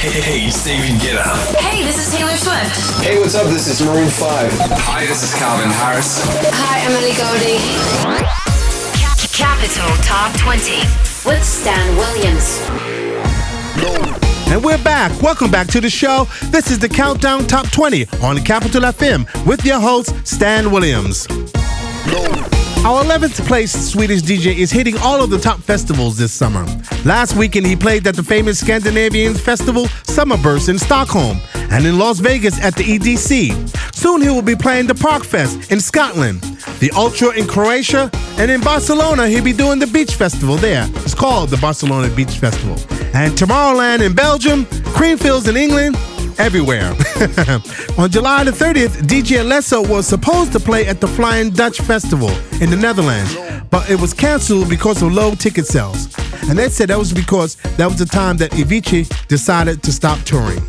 Hey, hey, it's David Guetta. Hey, this is Taylor Swift. Hey, what's up? This is Maroon 5. Hi, this is Calvin Harris. Hi, Ellie Goulding. Capital Top 20 with Stan Williams. And we're back. Welcome back to the show. This is the Countdown Top 20 on Capital FM with your host, Stan Williams. Our 11th place Swedish DJ is hitting all of the top festivals this summer. Last weekend, he played at the famous Scandinavian festival Summerburst in Stockholm and in Las Vegas at the EDC. Soon, he will be playing the Parkfest in Scotland, the Ultra in Croatia, and in Barcelona, he'll be doing the Beach Festival there. It's called the Barcelona Beach Festival. And Tomorrowland in Belgium, Creamfields in England, everywhere. On July the 30th, DJ Alesso was supposed to play at the Flying Dutch Festival in the Netherlands, but it was canceled because of low ticket sales. And they said that was because that was the time that Avicii decided to stop touring.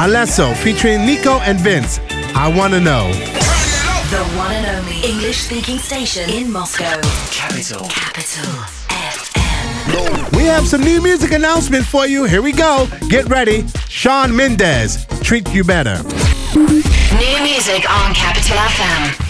Alesso featuring Nico and Vinz. I wanna know. The one and only English speaking station in Moscow. Capital. Capital FM. We have some new music announcements for you. Here we go. Get ready. Shawn Mendes, Treat You Better. New music on Capital FM.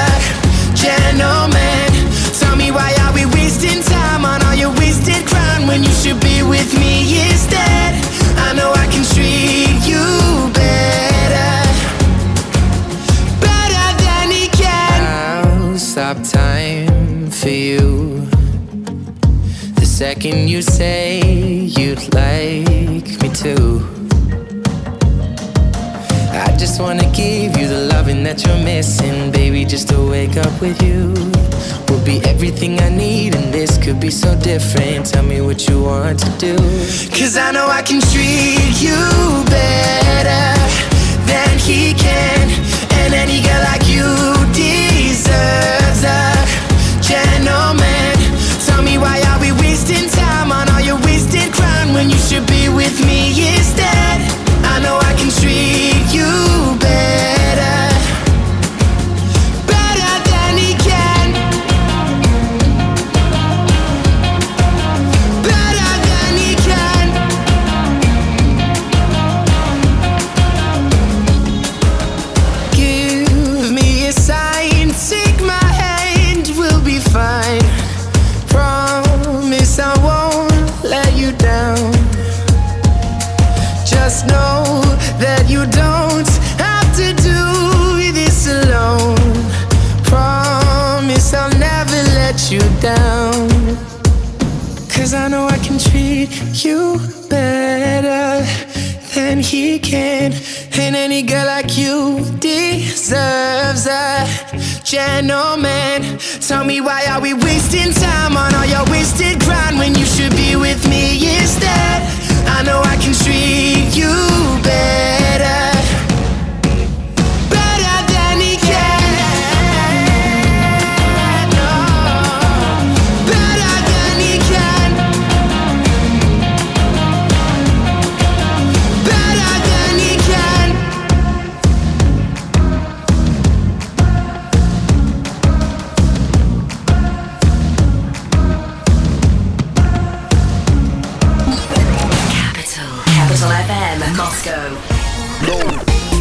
should be with me instead? I know I can treat you better, better than he can. I'll stop time for you. The second you say you'd like me to. I just wanna give you the loving that you're missing, baby. Just to wake up with you will be everything I need, could be so different. Tell me what you want to do. Cause I know I can treat you better than he can, you down. Cause I know I can treat you better than he can. And any girl like you deserves a gentleman. Tell me why are we wasting time on all your wasted grind when you should be with me instead? I know I can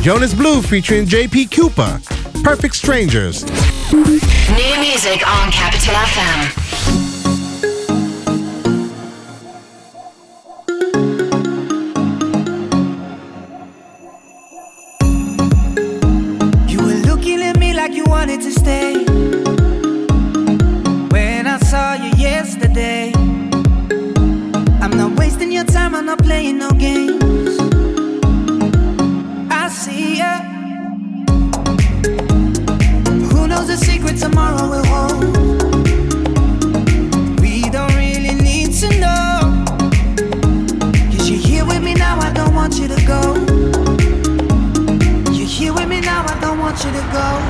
Jonas Blue featuring JP Cooper. Perfect Strangers. New music on Capital FM. You were looking don't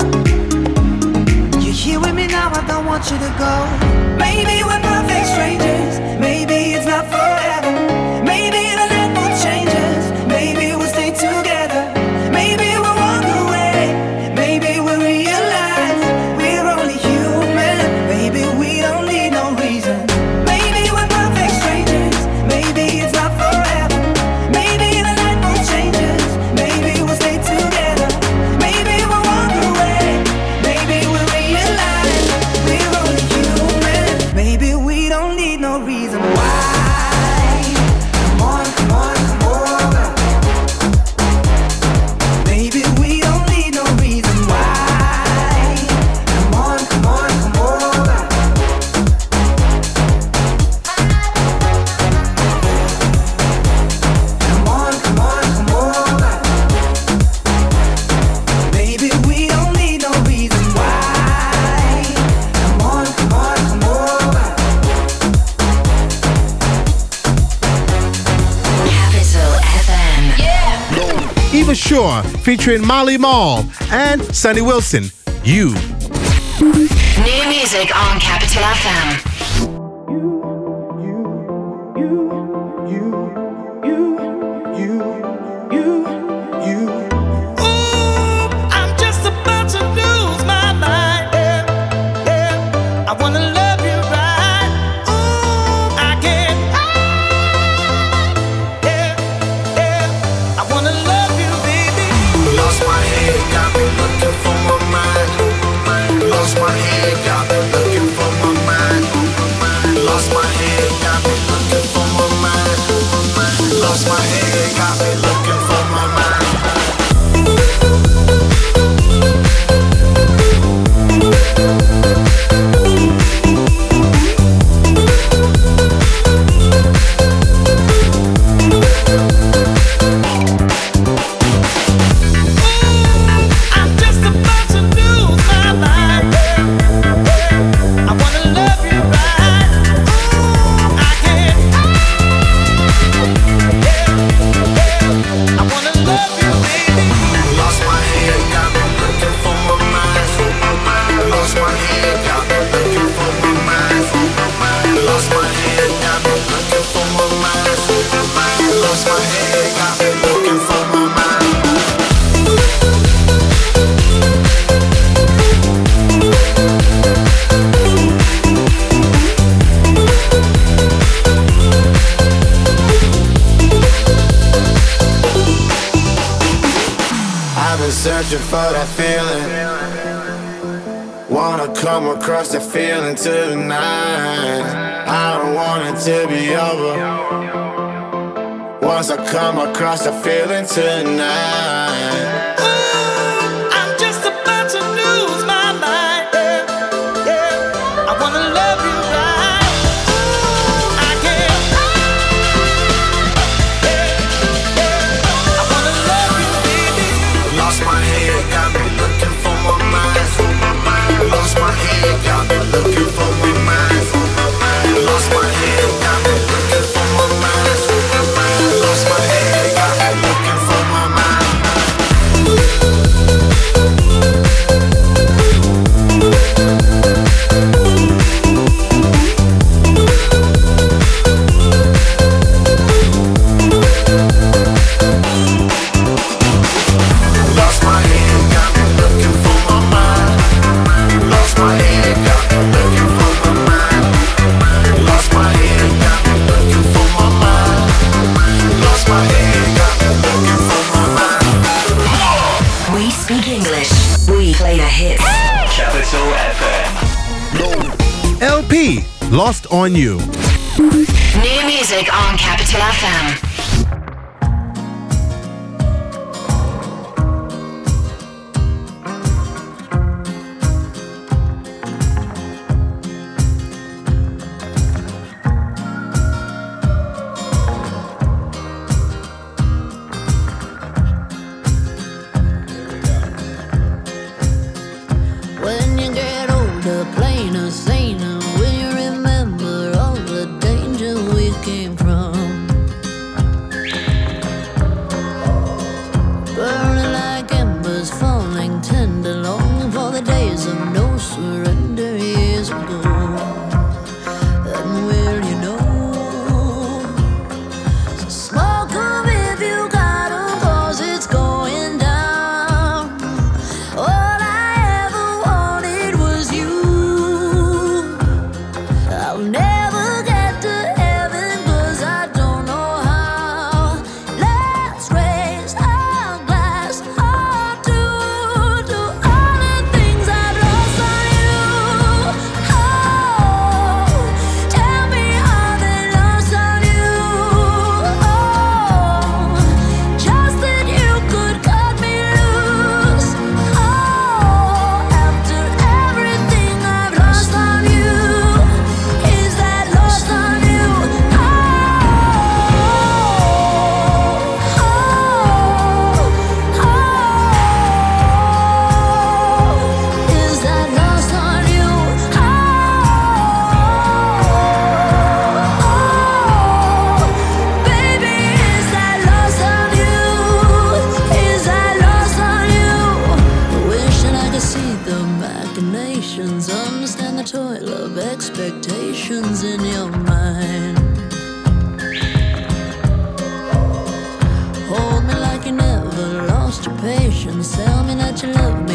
here with me now, I don't want you to go. Maybe we're perfect strangers. Maybe it's not forever. Maybe the featuring Molly Mall and Sunny Wilson. You. New music on Capital FM. searching for that feeling. Wanna come across that feeling tonight. I don't want it to be over. Once I come across the feeling tonight. Lost on You. New music on Capital FM. Tell me that you love me.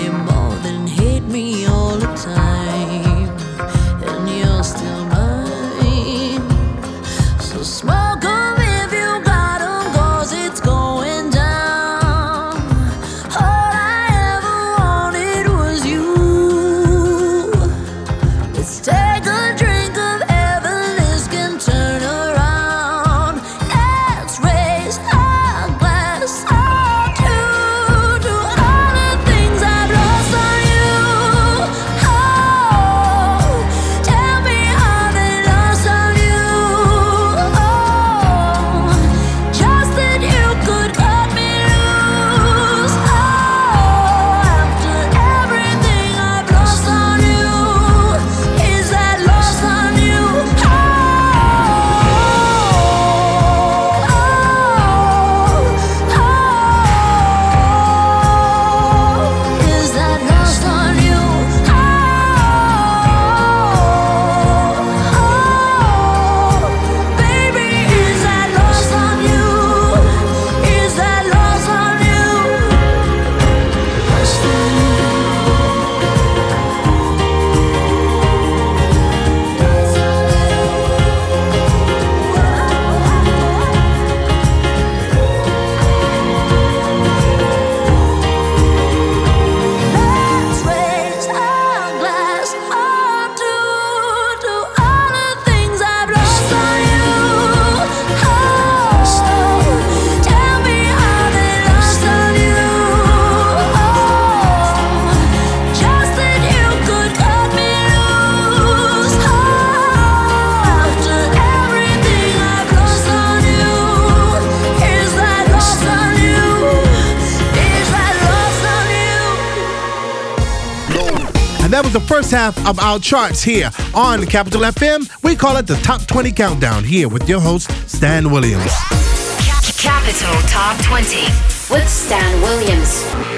first half of our charts here on Capital FM. We call it the Top 20 Countdown here with your host, Stan Williams. Capital Top 20 with Stan Williams.